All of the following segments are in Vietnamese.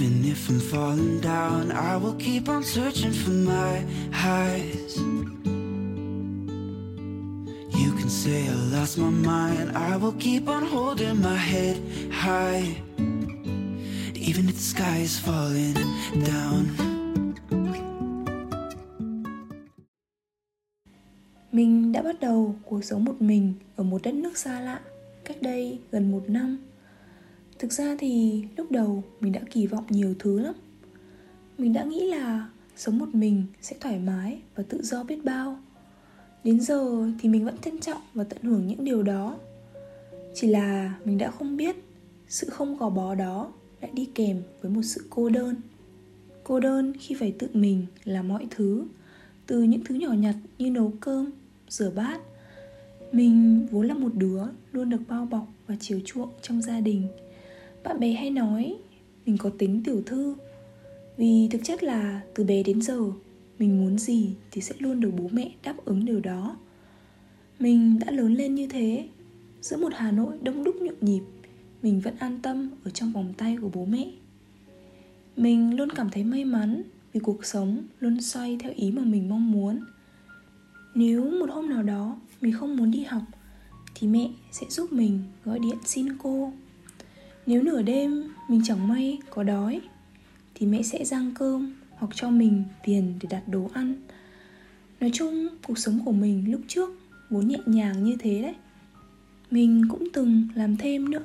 Even if I'm falling down, I will keep on searching for my highs You can say I lost my mind, I will keep on holding my head high even if the sky is falling down. Mình đã bắt đầu cuộc sống một mình ở một đất nước xa lạ cách đây gần một năm. Thực ra thì lúc đầu mình đã kỳ vọng nhiều thứ lắm. Mình đã nghĩ là sống một mình sẽ thoải mái và tự do biết bao. Đến giờ thì mình vẫn trân trọng và tận hưởng những điều đó. Chỉ là mình đã không biết sự không gò bó đó lại đi kèm với một sự cô đơn cô đơn khi phải tự mình làm mọi thứ, từ những thứ nhỏ nhặt như nấu cơm, rửa bát mình vốn là một đứa luôn được bao bọc và chiều chuộng trong gia đình bạn bè hay nói, mình có tính tiểu thư. Vì thực chất là từ bé đến giờ, mình muốn gì thì sẽ luôn được bố mẹ đáp ứng điều đó. Mình đã lớn lên như thế, giữa một hà nội đông đúc nhộn nhịp, mình vẫn an tâm ở trong vòng tay của bố mẹ. Mình luôn cảm thấy may mắn vì cuộc sống luôn xoay theo ý mà mình mong muốn. Nếu một hôm nào đó mình không muốn đi học, thì mẹ sẽ giúp mình gọi điện xin cô nếu nửa đêm mình chẳng may có đói, thì mẹ sẽ rang cơm hoặc cho mình tiền để đặt đồ ăn. Nói chung, cuộc sống của mình lúc trước vốn nhẹ nhàng như thế đấy. Mình cũng từng làm thêm nữa,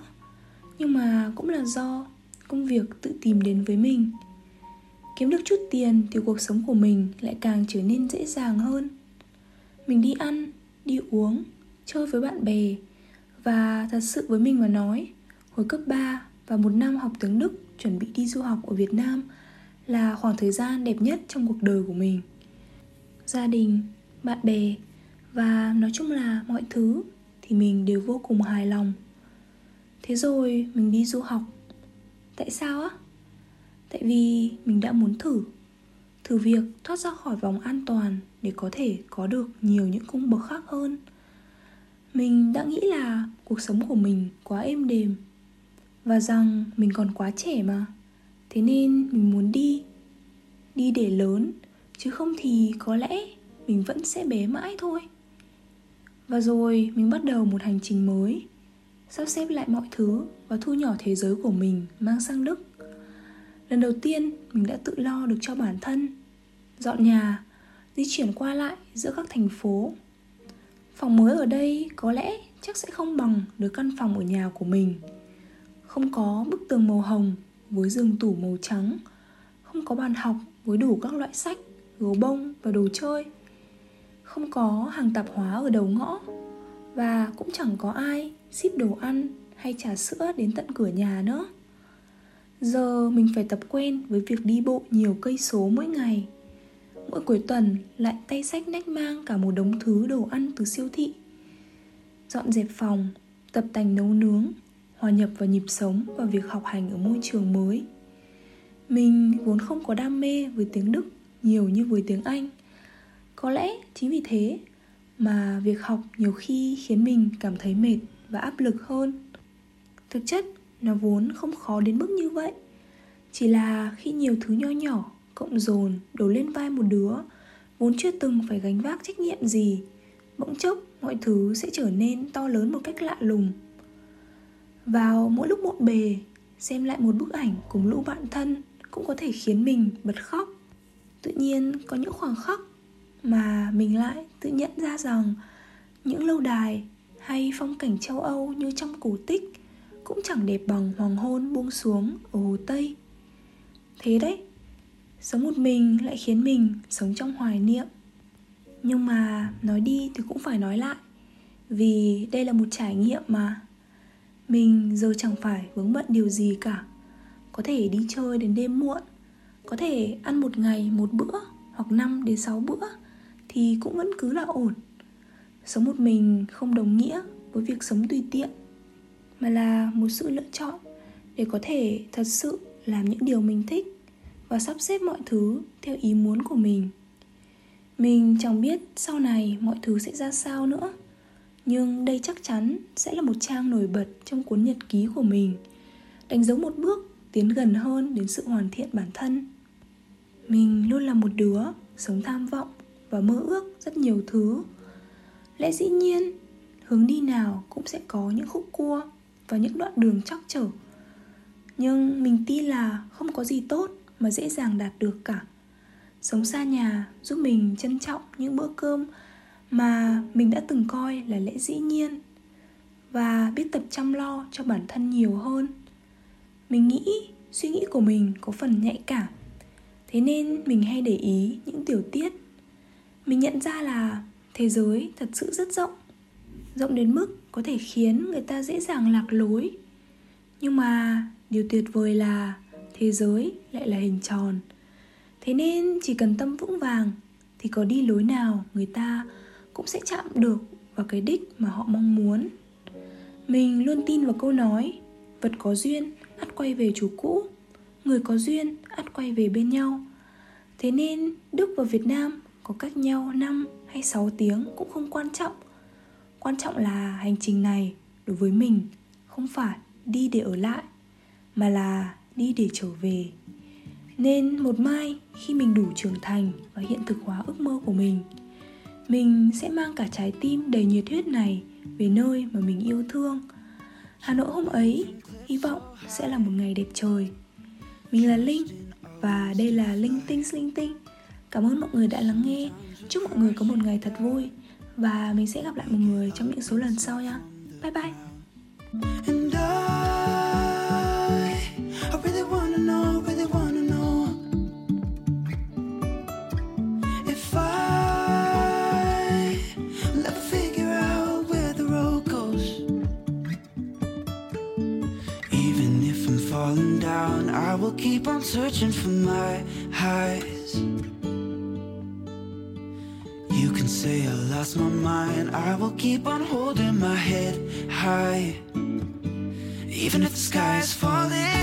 nhưng mà cũng là do công việc tự tìm đến với mình. Kiếm được chút tiền thì cuộc sống của mình lại càng trở nên dễ dàng hơn. Mình đi ăn, đi uống, chơi với bạn bè và thật sự với mình mà nói hồi cấp 3 và một năm học tiếng Đức chuẩn bị đi du học ở Việt Nam là khoảng thời gian đẹp nhất trong cuộc đời của mình. Gia đình, bạn bè và nói chung là mọi thứ thì mình đều vô cùng hài lòng. Thế rồi mình đi du học. Tại sao á? Tại vì mình đã muốn thử. Thử việc thoát ra khỏi vòng an toàn để có thể có được nhiều những cung bậc khác hơn. Mình đã nghĩ là cuộc sống của mình quá êm đềm và rằng mình còn quá trẻ mà thế nên mình muốn đi đi để lớn chứ không thì có lẽ mình vẫn sẽ bé mãi thôi và rồi mình bắt đầu một hành trình mới sắp xếp lại mọi thứ và thu nhỏ thế giới của mình mang sang Đức. Lần đầu tiên mình đã tự lo được cho bản thân, dọn nhà, di chuyển qua lại giữa các thành phố. Phòng mới ở đây có lẽ chắc sẽ không bằng được căn phòng ở nhà của mình. Không có bức tường màu hồng với giường tủ màu trắng, không có bàn học với đủ các loại sách, gấu bông và đồ chơi. Không có hàng tạp hóa ở đầu ngõ. Và cũng chẳng có ai ship đồ ăn hay trà sữa đến tận cửa nhà nữa. Giờ mình phải tập quen với việc đi bộ nhiều cây số mỗi ngày. Mỗi cuối tuần lại tay sách nách mang cả một đống thứ đồ ăn từ siêu thị. Dọn dẹp phòng tập tành nấu nướng hòa nhập vào nhịp sống và việc học hành ở môi trường mới. Mình vốn không có đam mê với tiếng đức nhiều như với tiếng anh. Có lẽ chính vì thế mà việc học nhiều khi khiến mình cảm thấy mệt và áp lực hơn. Thực chất, nó vốn không khó đến mức như vậy. Chỉ là khi nhiều thứ nho nhỏ, cộng dồn, đổ lên vai một đứa, vốn chưa từng phải gánh vác trách nhiệm gì, bỗng chốc mọi thứ sẽ trở nên to lớn một cách lạ lùng vào mỗi lúc bộn bề, xem lại một bức ảnh cùng lũ bạn thân cũng có thể khiến mình bật khóc. Tự nhiên có những khoảng khắc mà mình lại tự nhận ra rằng những lâu đài hay phong cảnh châu Âu như trong cổ tích cũng chẳng đẹp bằng hoàng hôn buông xuống ở hồ Tây. Thế đấy, Sống một mình lại khiến mình sống trong hoài niệm. Nhưng mà nói đi thì cũng phải nói lại, Vì đây là một trải nghiệm mà. Mình giờ chẳng phải vướng bận điều gì cả. Có thể đi chơi đến đêm muộn, Có thể ăn một ngày một bữa Hoặc 5 đến 6 bữa Thì cũng vẫn cứ là ổn. Sống một mình không đồng nghĩa với việc sống tùy tiện, Mà là một sự lựa chọn Để có thể thật sự làm những điều mình thích và sắp xếp mọi thứ theo ý muốn của mình. Mình chẳng biết sau này mọi thứ sẽ ra sao nữa nhưng đây chắc chắn sẽ là một trang nổi bật trong cuốn nhật ký của mình, đánh dấu một bước tiến gần hơn đến sự hoàn thiện bản thân. Mình luôn là một đứa sống tham vọng và mơ ước rất nhiều thứ. Lẽ dĩ nhiên, hướng đi nào cũng sẽ có những khúc cua và những đoạn đường chắc trở. Nhưng mình tin là không có gì tốt mà dễ dàng đạt được cả. Sống xa nhà giúp mình trân trọng những bữa cơm mà mình đã từng coi là lẽ dĩ nhiên và biết tập chăm lo cho bản thân nhiều hơn. Mình nghĩ suy nghĩ của mình có phần nhạy cảm, thế nên mình hay để ý những tiểu tiết. Mình nhận ra là thế giới thật sự rất rộng rộng đến mức có thể khiến người ta dễ dàng lạc lối. Nhưng mà điều tuyệt vời là thế giới lại là hình tròn. Thế nên chỉ cần tâm vững vàng thì có đi lối nào người ta cũng sẽ chạm được vào cái đích mà họ mong muốn. Mình luôn tin vào câu nói, vật có duyên, ắt quay về chủ cũ, người có duyên, ắt quay về bên nhau. Thế nên, đức và việt nam có cách nhau 5 hay 6 tiếng cũng không quan trọng. Quan trọng là hành trình này đối với mình không phải đi để ở lại, mà là đi để trở về. Nên một mai khi mình đủ trưởng thành và hiện thực hóa ước mơ của mình mình sẽ mang cả trái tim đầy nhiệt huyết này về nơi mà mình yêu thương. Hà nội hôm ấy, hy vọng sẽ là một ngày đẹp trời. Mình là linh và đây là linh tinh linh tinh. Cảm ơn mọi người đã lắng nghe. Chúc mọi người có một ngày thật vui và mình sẽ gặp lại mọi người trong những số lần sau nha. Bye bye. Will keep on searching for my highs. You can say I lost my mind. I will keep on holding my head high. Even if the sky is falling